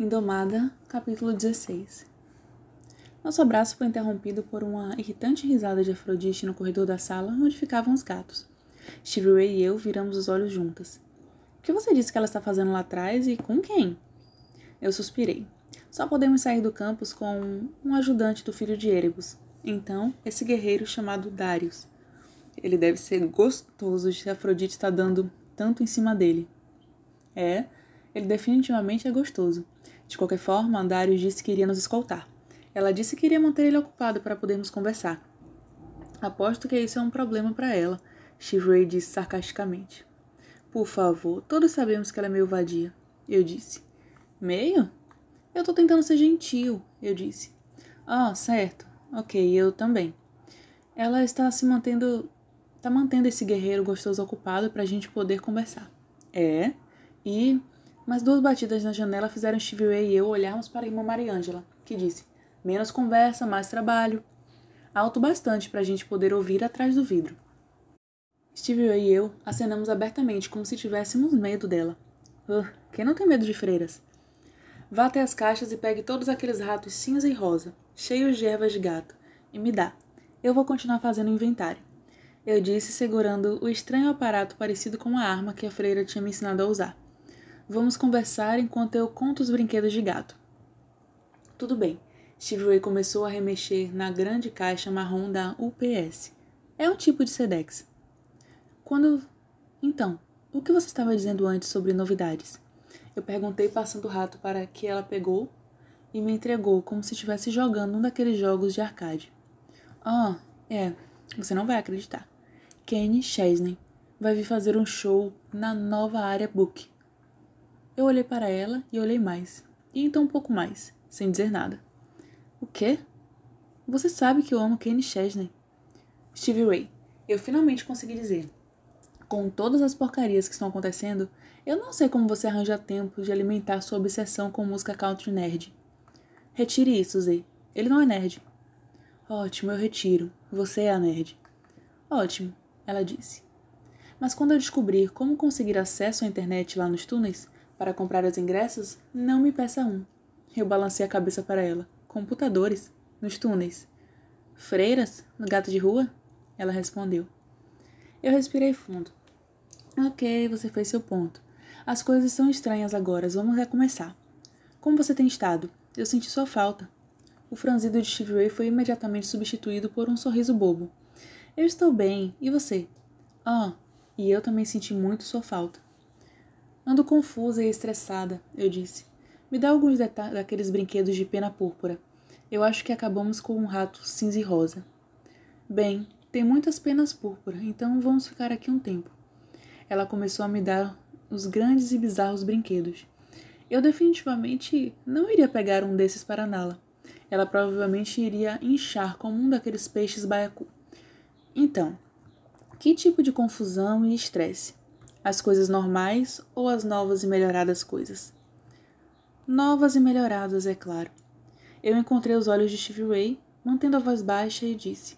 Indomada, capítulo 16 Nosso abraço foi interrompido por uma irritante risada de Afrodite no corredor da sala onde ficavam os gatos. Stevie Ray e eu viramos os olhos juntas. O que você disse que ela está fazendo lá atrás e com quem? Eu suspirei. Só podemos sair do campus com um ajudante do filho de Erebus. Então, esse guerreiro chamado Darius. Ele deve ser gostoso de Afrodite estar dando tanto em cima dele. É, ele definitivamente é gostoso. De qualquer forma, Darius disse que iria nos escoltar. Ela disse que iria manter ele ocupado para podermos conversar. Aposto que isso é um problema para ela, Shivray disse sarcasticamente. Por favor, todos sabemos que ela é meio vadia, eu disse. Meio? Eu tô tentando ser gentil, eu disse. Ah, certo. Ok, eu também. Ela está se mantendo. está mantendo esse guerreiro gostoso ocupado para a gente poder conversar. É? E mas duas batidas na janela fizeram Stevie e eu olharmos para a irmã Mariângela, que disse: menos conversa, mais trabalho. Alto bastante para a gente poder ouvir atrás do vidro. Stevie e eu acenamos abertamente, como se tivéssemos medo dela. Uh, quem não tem medo de freiras? Vá até as caixas e pegue todos aqueles ratos cinza e rosa, cheios de ervas de gato, e me dá. Eu vou continuar fazendo inventário. Eu disse, segurando o estranho aparato parecido com uma arma que a freira tinha me ensinado a usar. Vamos conversar enquanto eu conto os brinquedos de gato. Tudo bem. Steve Ray começou a remexer na grande caixa marrom da UPS. É um tipo de SEDEX. Quando. Então, o que você estava dizendo antes sobre novidades? Eu perguntei passando o rato para que ela pegou e me entregou como se estivesse jogando um daqueles jogos de arcade. Ah, é, você não vai acreditar. Kenny Chesney vai vir fazer um show na nova área Book. Eu olhei para ela e olhei mais, e então um pouco mais, sem dizer nada. O quê? Você sabe que eu amo Kenny Chesney. Stevie Ray, eu finalmente consegui dizer. Com todas as porcarias que estão acontecendo, eu não sei como você arranja tempo de alimentar sua obsessão com música country nerd. Retire isso, Zé. Ele não é nerd. Ótimo, eu retiro. Você é a nerd. Ótimo, ela disse. Mas quando eu descobrir como conseguir acesso à internet lá nos túneis, para comprar os ingressos, não me peça um. Eu balancei a cabeça para ela. Computadores? Nos túneis. Freiras? No gato de rua? Ela respondeu. Eu respirei fundo. Ok, você fez seu ponto. As coisas são estranhas agora, vamos recomeçar. Como você tem estado? Eu senti sua falta. O franzido de Steve Ray foi imediatamente substituído por um sorriso bobo. Eu estou bem, e você? Ah, e eu também senti muito sua falta. Ando confusa e estressada, eu disse. Me dá alguns daqueles brinquedos de pena púrpura. Eu acho que acabamos com um rato cinza e rosa. Bem, tem muitas penas púrpura, então vamos ficar aqui um tempo. Ela começou a me dar os grandes e bizarros brinquedos. Eu definitivamente não iria pegar um desses para Nala. Ela provavelmente iria inchar como um daqueles peixes baiacu. Então, que tipo de confusão e estresse? As coisas normais ou as novas e melhoradas coisas? Novas e melhoradas, é claro. Eu encontrei os olhos de Steve Ray, mantendo a voz baixa, e disse: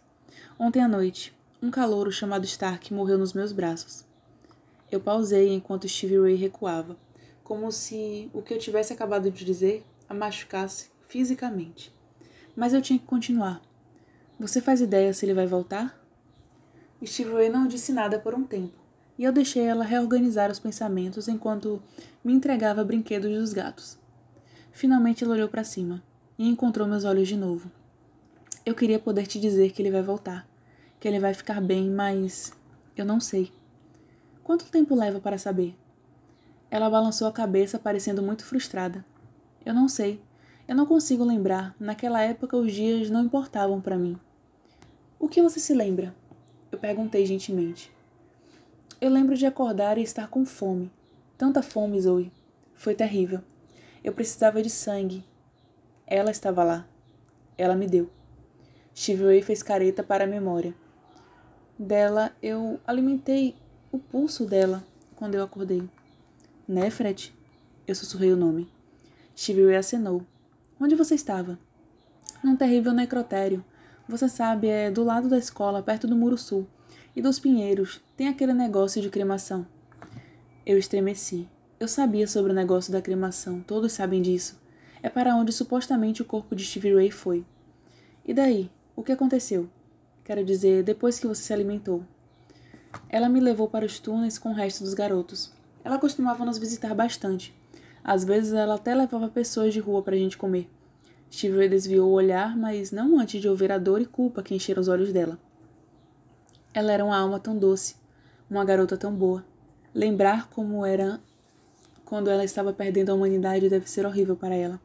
Ontem à noite, um calouro chamado Stark morreu nos meus braços. Eu pausei enquanto Steve Ray recuava, como se o que eu tivesse acabado de dizer a machucasse fisicamente. Mas eu tinha que continuar. Você faz ideia se ele vai voltar? Steve Ray não disse nada por um tempo e eu deixei ela reorganizar os pensamentos enquanto me entregava brinquedos dos gatos. Finalmente ela olhou para cima e encontrou meus olhos de novo. Eu queria poder te dizer que ele vai voltar, que ele vai ficar bem, mas eu não sei. Quanto tempo leva para saber? Ela balançou a cabeça, parecendo muito frustrada. Eu não sei. Eu não consigo lembrar. Naquela época os dias não importavam para mim. O que você se lembra? Eu perguntei gentilmente. Eu lembro de acordar e estar com fome. Tanta fome, Zoe. Foi terrível. Eu precisava de sangue. Ela estava lá. Ela me deu. Steve fez careta para a memória. Dela, eu alimentei o pulso dela quando eu acordei. Nefret? Eu sussurrei o nome. Steve acenou. Onde você estava? Num terrível necrotério. Você sabe, é do lado da escola, perto do muro sul. E dos pinheiros, tem aquele negócio de cremação. Eu estremeci. Eu sabia sobre o negócio da cremação, todos sabem disso. É para onde supostamente o corpo de Stevie Ray foi. E daí? O que aconteceu? Quero dizer, depois que você se alimentou. Ela me levou para os túneis com o resto dos garotos. Ela costumava nos visitar bastante. Às vezes ela até levava pessoas de rua para a gente comer. Stevie desviou o olhar, mas não antes de ouvir a dor e culpa que encheram os olhos dela. Ela era uma alma tão doce, uma garota tão boa. Lembrar como era quando ela estava perdendo a humanidade deve ser horrível para ela.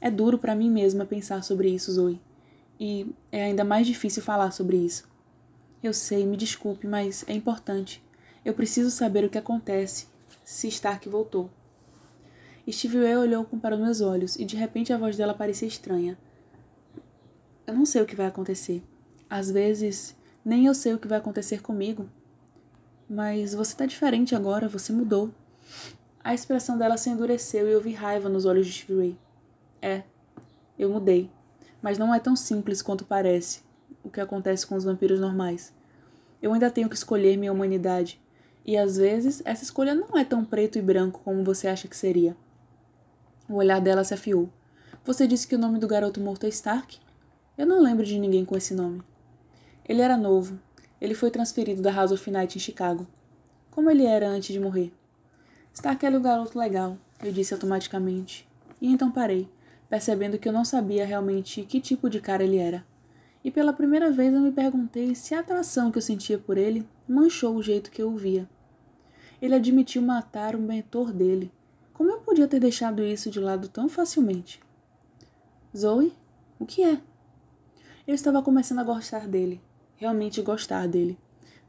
É duro para mim mesma pensar sobre isso, Zoe. E é ainda mais difícil falar sobre isso. Eu sei, me desculpe, mas é importante. Eu preciso saber o que acontece se Stark voltou. Steve Way olhou para os meus olhos e de repente a voz dela parecia estranha. Eu não sei o que vai acontecer. Às vezes, nem eu sei o que vai acontecer comigo. Mas você está diferente agora, você mudou. A expressão dela se endureceu e eu vi raiva nos olhos de Ray. É, eu mudei mas não é tão simples quanto parece o que acontece com os vampiros normais. Eu ainda tenho que escolher minha humanidade, e às vezes essa escolha não é tão preto e branco como você acha que seria. O olhar dela se afiou. Você disse que o nome do garoto morto é Stark? Eu não lembro de ninguém com esse nome. Ele era novo. Ele foi transferido da House of Night em Chicago. Como ele era antes de morrer? Stark era o garoto legal, eu disse automaticamente. E então parei percebendo que eu não sabia realmente que tipo de cara ele era. E pela primeira vez eu me perguntei se a atração que eu sentia por ele manchou o jeito que eu o via. Ele admitiu matar o mentor dele. Como eu podia ter deixado isso de lado tão facilmente? Zoe? O que é? Eu estava começando a gostar dele, realmente gostar dele,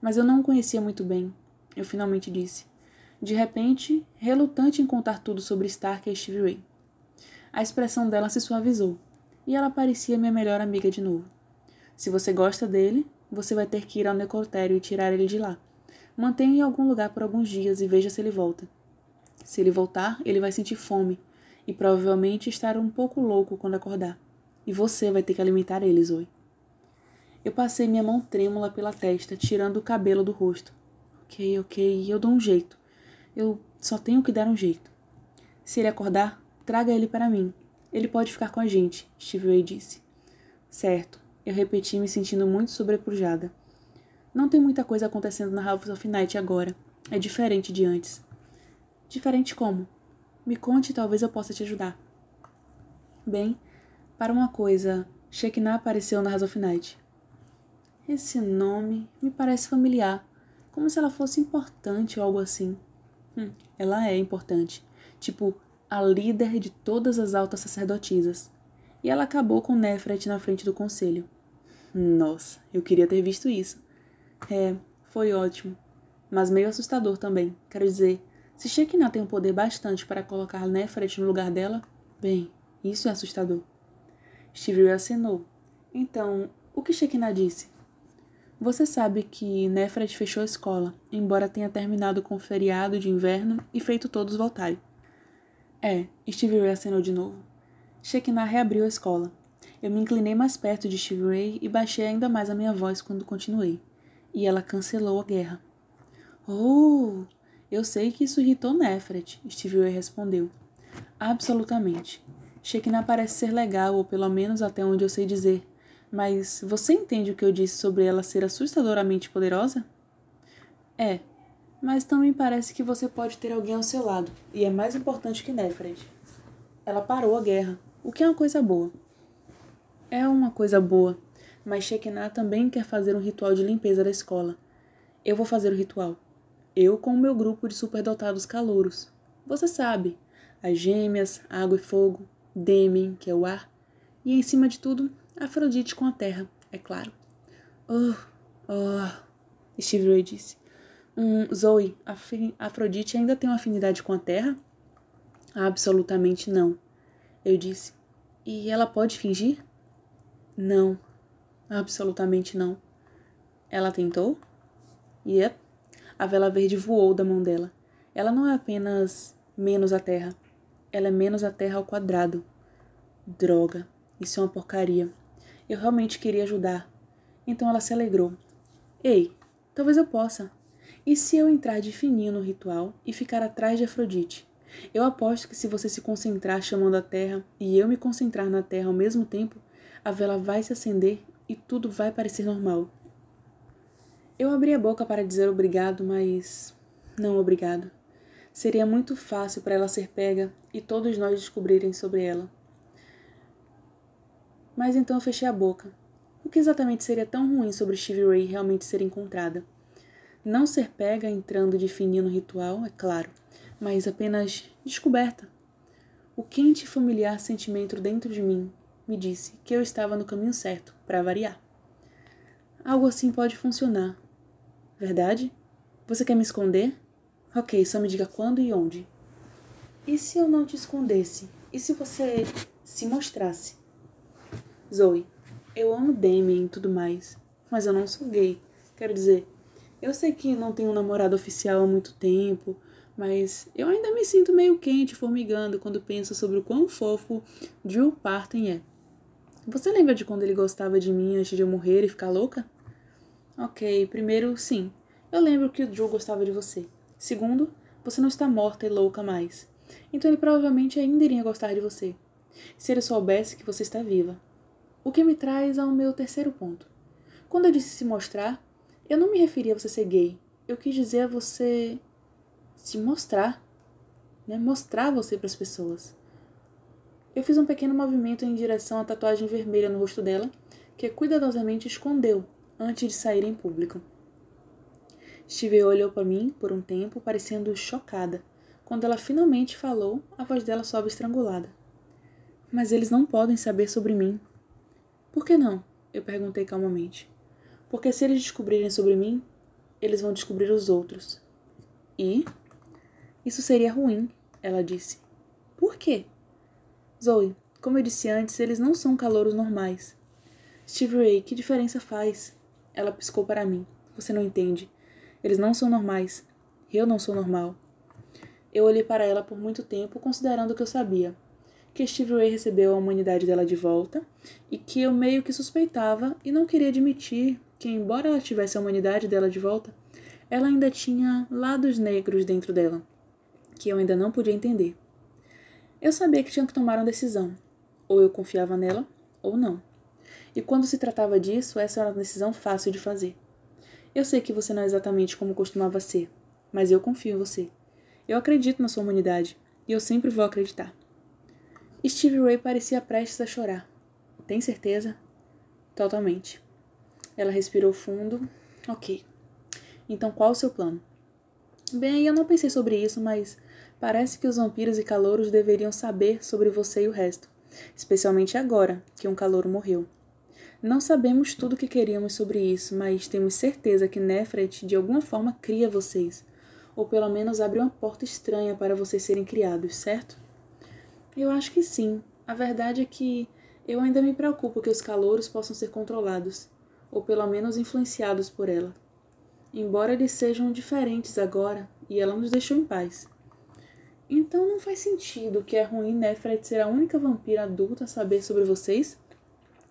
mas eu não o conhecia muito bem. Eu finalmente disse. De repente, relutante em contar tudo sobre Stark e Stevie Ray. A expressão dela se suavizou e ela parecia minha melhor amiga de novo. Se você gosta dele, você vai ter que ir ao necrotério e tirar ele de lá. Mantenha em algum lugar por alguns dias e veja se ele volta. Se ele voltar, ele vai sentir fome e provavelmente estar um pouco louco quando acordar. E você vai ter que alimentar ele, Zoe. Eu passei minha mão trêmula pela testa, tirando o cabelo do rosto. Ok, ok, eu dou um jeito. Eu só tenho que dar um jeito. Se ele acordar, Traga ele para mim. Ele pode ficar com a gente, Steve Ray disse. Certo, eu repeti, me sentindo muito sobrepujada. Não tem muita coisa acontecendo na House of Night agora. É diferente de antes. Diferente como? Me conte talvez eu possa te ajudar. Bem, para uma coisa, Shekinah apareceu na House of Night. Esse nome me parece familiar, como se ela fosse importante ou algo assim. Hum, ela é importante. Tipo, a líder de todas as altas sacerdotisas, e ela acabou com Nefret na frente do conselho. Nossa, eu queria ter visto isso. É, foi ótimo, mas meio assustador também. Quero dizer, se Shekinah tem um poder bastante para colocar Nefret no lugar dela, bem, isso é assustador. Stevie acenou. Então, o que Shekinah disse? Você sabe que Nefret fechou a escola, embora tenha terminado com o feriado de inverno e feito todos voltarem. É, Stevie Ray acenou de novo. Shekinah reabriu a escola. Eu me inclinei mais perto de Stevie Ray e baixei ainda mais a minha voz quando continuei. E ela cancelou a guerra. Oh, eu sei que isso irritou Nefret, Stevie Ray respondeu. Absolutamente. Shekinah parece ser legal, ou pelo menos até onde eu sei dizer. Mas você entende o que eu disse sobre ela ser assustadoramente poderosa? É, mas também parece que você pode ter alguém ao seu lado, e é mais importante que Nefred. Ela parou a guerra, o que é uma coisa boa. É uma coisa boa, mas Shekinah também quer fazer um ritual de limpeza da escola. Eu vou fazer o ritual. Eu com o meu grupo de superdotados calouros. Você sabe, as gêmeas, água e fogo, Demen, que é o ar, e em cima de tudo, Afrodite com a terra, é claro. Oh, oh, Steve Ray disse. Um, Zoe, Afrodite ainda tem uma afinidade com a Terra? Absolutamente não. Eu disse. E ela pode fingir? Não. Absolutamente não. Ela tentou? Yep. A vela verde voou da mão dela. Ela não é apenas menos a Terra. Ela é menos a Terra ao quadrado. Droga. Isso é uma porcaria. Eu realmente queria ajudar. Então ela se alegrou. Ei, talvez eu possa. E se eu entrar de fininho no ritual e ficar atrás de Afrodite? Eu aposto que se você se concentrar chamando a Terra e eu me concentrar na Terra ao mesmo tempo, a vela vai se acender e tudo vai parecer normal. Eu abri a boca para dizer obrigado, mas não obrigado. Seria muito fácil para ela ser pega e todos nós descobrirem sobre ela. Mas então eu fechei a boca. O que exatamente seria tão ruim sobre Stevie Ray realmente ser encontrada? Não ser pega entrando de fininho no ritual, é claro, mas apenas descoberta. O quente e familiar sentimento dentro de mim me disse que eu estava no caminho certo, para variar. Algo assim pode funcionar. Verdade? Você quer me esconder? Ok, só me diga quando e onde. E se eu não te escondesse? E se você se mostrasse? Zoe, eu amo Damien e tudo mais, mas eu não sou gay. Quero dizer, eu sei que não tenho um namorado oficial há muito tempo, mas eu ainda me sinto meio quente, formigando, quando penso sobre o quão fofo Drew Parton é. Você lembra de quando ele gostava de mim antes de eu morrer e ficar louca? Ok, primeiro, sim. Eu lembro que o Drew gostava de você. Segundo, você não está morta e louca mais. Então ele provavelmente ainda iria gostar de você. Se ele soubesse que você está viva. O que me traz ao meu terceiro ponto. Quando eu disse se mostrar, eu não me referi a você ser gay. Eu quis dizer a você se mostrar, né? Mostrar você para as pessoas. Eu fiz um pequeno movimento em direção à tatuagem vermelha no rosto dela, que cuidadosamente escondeu antes de sair em público. Steve olhou para mim por um tempo, parecendo chocada. Quando ela finalmente falou, a voz dela sobe estrangulada. Mas eles não podem saber sobre mim. Por que não? Eu perguntei calmamente. Porque se eles descobrirem sobre mim, eles vão descobrir os outros. E? Isso seria ruim, ela disse. Por quê? Zoe, como eu disse antes, eles não são calouros normais. Steve Ray, que diferença faz? Ela piscou para mim. Você não entende. Eles não são normais. Eu não sou normal. Eu olhei para ela por muito tempo, considerando o que eu sabia que Steve Ray recebeu a humanidade dela de volta e que eu meio que suspeitava e não queria admitir que, embora ela tivesse a humanidade dela de volta, ela ainda tinha lados negros dentro dela, que eu ainda não podia entender. Eu sabia que tinha que tomar uma decisão. Ou eu confiava nela, ou não. E quando se tratava disso, essa era uma decisão fácil de fazer. Eu sei que você não é exatamente como costumava ser, mas eu confio em você. Eu acredito na sua humanidade, e eu sempre vou acreditar. Stevie Ray parecia prestes a chorar. Tem certeza? Totalmente. Ela respirou fundo. Ok. Então qual o seu plano? Bem, eu não pensei sobre isso, mas parece que os vampiros e calouros deveriam saber sobre você e o resto, especialmente agora que um calouro morreu. Não sabemos tudo o que queríamos sobre isso, mas temos certeza que Nefret de alguma forma cria vocês, ou pelo menos abre uma porta estranha para vocês serem criados, certo? Eu acho que sim. A verdade é que eu ainda me preocupo que os calouros possam ser controlados, ou pelo menos influenciados por ela. Embora eles sejam diferentes agora, e ela nos deixou em paz. Então não faz sentido que é ruim Nefret ser a única vampira adulta a saber sobre vocês?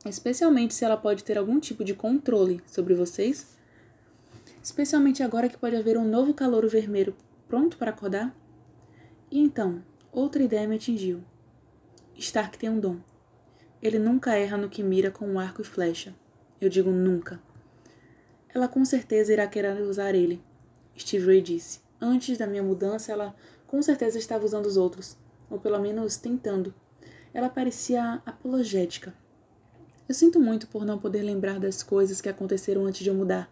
Especialmente se ela pode ter algum tipo de controle sobre vocês? Especialmente agora que pode haver um novo calouro vermelho pronto para acordar? E então, outra ideia me atingiu. Stark tem um dom. Ele nunca erra no que mira com um arco e flecha. Eu digo nunca. Ela com certeza irá querer usar ele. Steve Ray disse. Antes da minha mudança, ela com certeza estava usando os outros, ou pelo menos tentando. Ela parecia apologética. Eu sinto muito por não poder lembrar das coisas que aconteceram antes de eu mudar,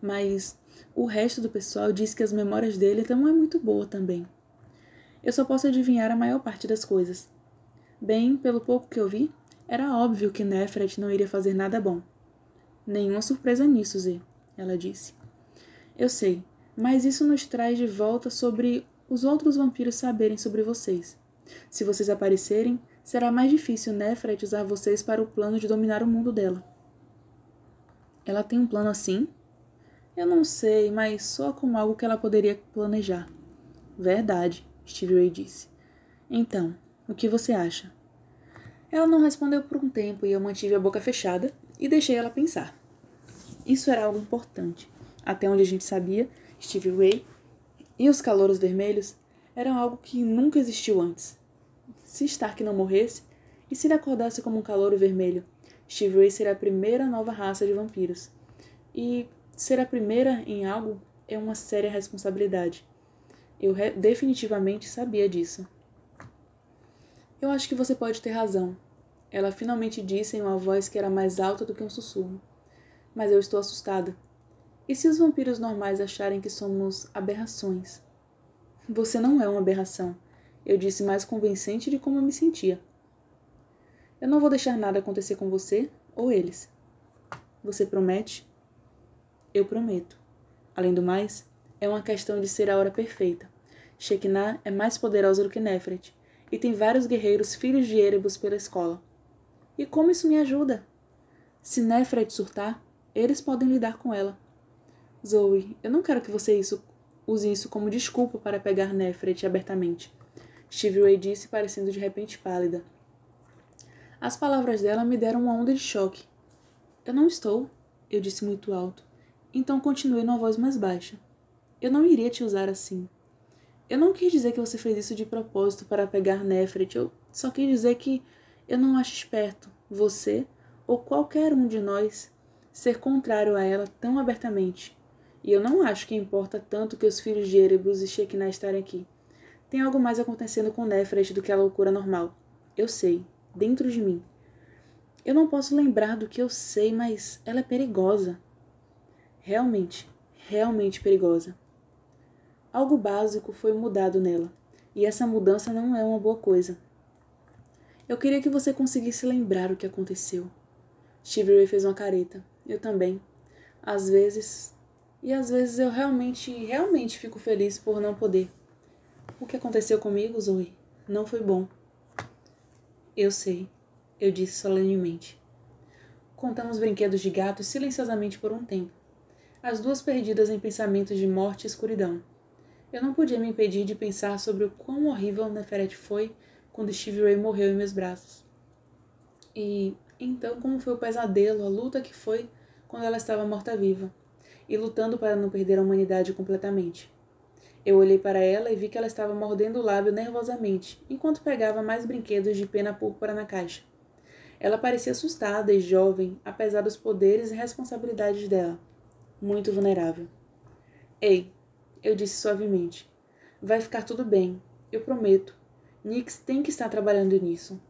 mas o resto do pessoal diz que as memórias dele não é muito boa também. Eu só posso adivinhar a maior parte das coisas. Bem, pelo pouco que eu vi, era óbvio que Nefret não iria fazer nada bom. Nenhuma surpresa nisso, Zé, ela disse. Eu sei, mas isso nos traz de volta sobre os outros vampiros saberem sobre vocês. Se vocês aparecerem, será mais difícil Nefret usar vocês para o plano de dominar o mundo dela. Ela tem um plano assim? Eu não sei, mas soa como algo que ela poderia planejar. Verdade, Steve Ray disse. Então, o que você acha? Ela não respondeu por um tempo e eu mantive a boca fechada e deixei ela pensar. Isso era algo importante. Até onde a gente sabia, Steve Ray e os calouros vermelhos Era algo que nunca existiu antes. Se Stark não morresse, e se ele acordasse como um calouro vermelho, Steve Ray seria a primeira nova raça de vampiros. E ser a primeira em algo é uma séria responsabilidade. Eu definitivamente sabia disso. Eu acho que você pode ter razão. Ela finalmente disse em uma voz que era mais alta do que um sussurro. Mas eu estou assustada. E se os vampiros normais acharem que somos aberrações? Você não é uma aberração, eu disse mais convincente de como eu me sentia. Eu não vou deixar nada acontecer com você ou eles. Você promete? Eu prometo. Além do mais, é uma questão de ser a hora perfeita. Shekinah é mais poderosa do que Nefret, e tem vários guerreiros filhos de Erebus pela escola. E como isso me ajuda? Se Nefret surtar, eles podem lidar com ela. Zoe, eu não quero que você isso, use isso como desculpa para pegar Nefret abertamente. Stevie Ray disse, parecendo de repente pálida. As palavras dela me deram uma onda de choque. Eu não estou, eu disse muito alto. Então continuei numa voz mais baixa. Eu não iria te usar assim. Eu não quis dizer que você fez isso de propósito para pegar Nefret, eu só quis dizer que eu não acho esperto você ou qualquer um de nós ser contrário a ela tão abertamente. E eu não acho que importa tanto que os filhos de Erebus e Shekinah estarem aqui. Tem algo mais acontecendo com Nefret do que a loucura normal. Eu sei, dentro de mim. Eu não posso lembrar do que eu sei, mas ela é perigosa. Realmente, realmente perigosa. Algo básico foi mudado nela, e essa mudança não é uma boa coisa. Eu queria que você conseguisse lembrar o que aconteceu. Ray fez uma careta. Eu também. Às vezes, e às vezes eu realmente, realmente fico feliz por não poder. O que aconteceu comigo, Zoe, não foi bom. Eu sei, eu disse solenemente. Contamos brinquedos de gato silenciosamente por um tempo, as duas perdidas em pensamentos de morte e escuridão. Eu não podia me impedir de pensar sobre o quão horrível Neferet foi quando Stevie Ray morreu em meus braços. E então como foi o pesadelo, a luta que foi quando ela estava morta-viva e lutando para não perder a humanidade completamente. Eu olhei para ela e vi que ela estava mordendo o lábio nervosamente, enquanto pegava mais brinquedos de pena púrpura na caixa. Ela parecia assustada e jovem, apesar dos poderes e responsabilidades dela. Muito vulnerável. Ei, eu disse suavemente. Vai ficar tudo bem, eu prometo. Nix tem que estar trabalhando nisso.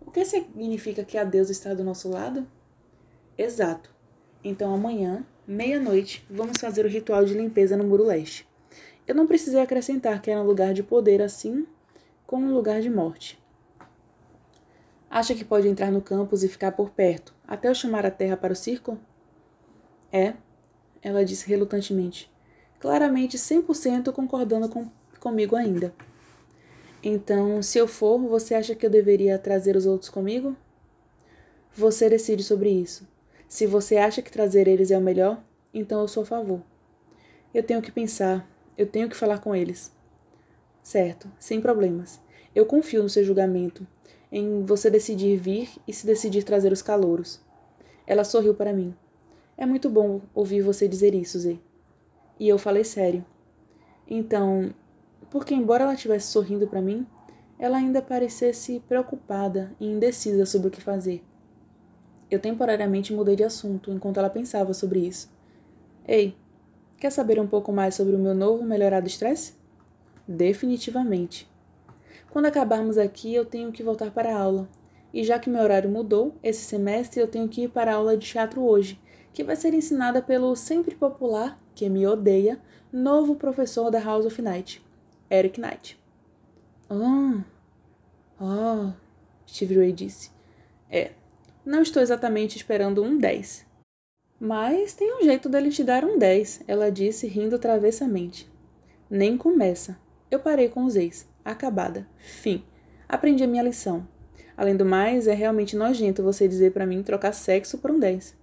O que significa que a Deus está do nosso lado? Exato. Então amanhã, meia-noite, vamos fazer o ritual de limpeza no muro leste. Eu não precisei acrescentar que era um lugar de poder assim como um lugar de morte. Acha que pode entrar no campus e ficar por perto, até eu chamar a terra para o círculo? É, ela disse relutantemente, claramente 100% concordando com, comigo ainda. Então, se eu for, você acha que eu deveria trazer os outros comigo? Você decide sobre isso. Se você acha que trazer eles é o melhor, então eu sou a favor. Eu tenho que pensar, eu tenho que falar com eles. Certo, sem problemas. Eu confio no seu julgamento, em você decidir vir e se decidir trazer os calouros. Ela sorriu para mim. É muito bom ouvir você dizer isso, Zé. E eu falei sério. Então, porque embora ela estivesse sorrindo para mim, ela ainda parecesse preocupada e indecisa sobre o que fazer. Eu temporariamente mudei de assunto enquanto ela pensava sobre isso. Ei, quer saber um pouco mais sobre o meu novo melhorado estresse? Definitivamente. Quando acabarmos aqui, eu tenho que voltar para a aula. E já que meu horário mudou, esse semestre eu tenho que ir para a aula de teatro hoje, que vai ser ensinada pelo sempre popular, que me odeia, novo professor da House of Night, Eric Knight. Ah, ah, Steve Ray disse. É, não estou exatamente esperando um 10. Mas tem um jeito dele te dar um 10, ela disse, rindo travessamente. Nem começa. Eu parei com os ex. Acabada. Fim. Aprendi a minha lição. Além do mais, é realmente nojento você dizer para mim trocar sexo por um 10.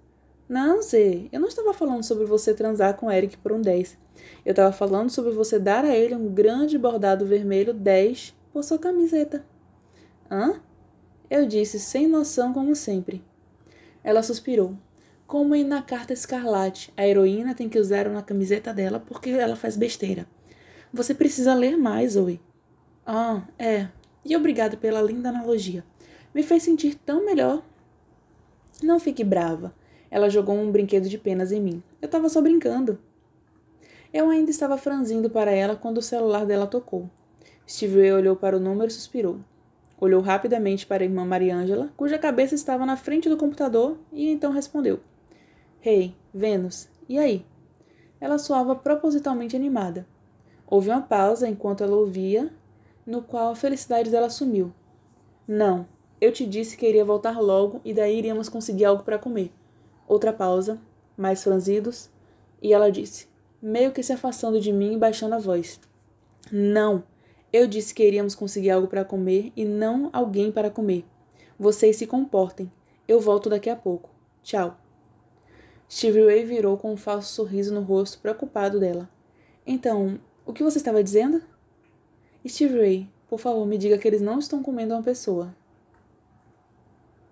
Não, Zê, eu não estava falando sobre você transar com Eric por um 10. Eu estava falando sobre você dar a ele um grande bordado vermelho 10 por sua camiseta. Hã? Eu disse, sem noção como sempre. Ela suspirou. Como na carta escarlate, a heroína tem que usar uma camiseta dela porque ela faz besteira. Você precisa ler mais, Zoe. Ah, é. E obrigado pela linda analogia. Me fez sentir tão melhor. Não fique brava. Ela jogou um brinquedo de penas em mim. Eu estava só brincando. Eu ainda estava franzindo para ela quando o celular dela tocou. Steve olhou para o número e suspirou. Olhou rapidamente para a irmã Mariângela, cuja cabeça estava na frente do computador, e então respondeu: Hey, Vênus, e aí? Ela soava propositalmente animada. Houve uma pausa enquanto ela ouvia, no qual a felicidade dela sumiu. Não, eu te disse que iria voltar logo e daí iríamos conseguir algo para comer. Outra pausa, mais franzidos, e ela disse, meio que se afastando de mim e baixando a voz: Não! Eu disse que iríamos conseguir algo para comer e não alguém para comer. Vocês se comportem. Eu volto daqui a pouco. Tchau. Stevie Ray virou com um falso sorriso no rosto, preocupado dela. Então, o que você estava dizendo? Stevie Ray, por favor, me diga que eles não estão comendo uma pessoa.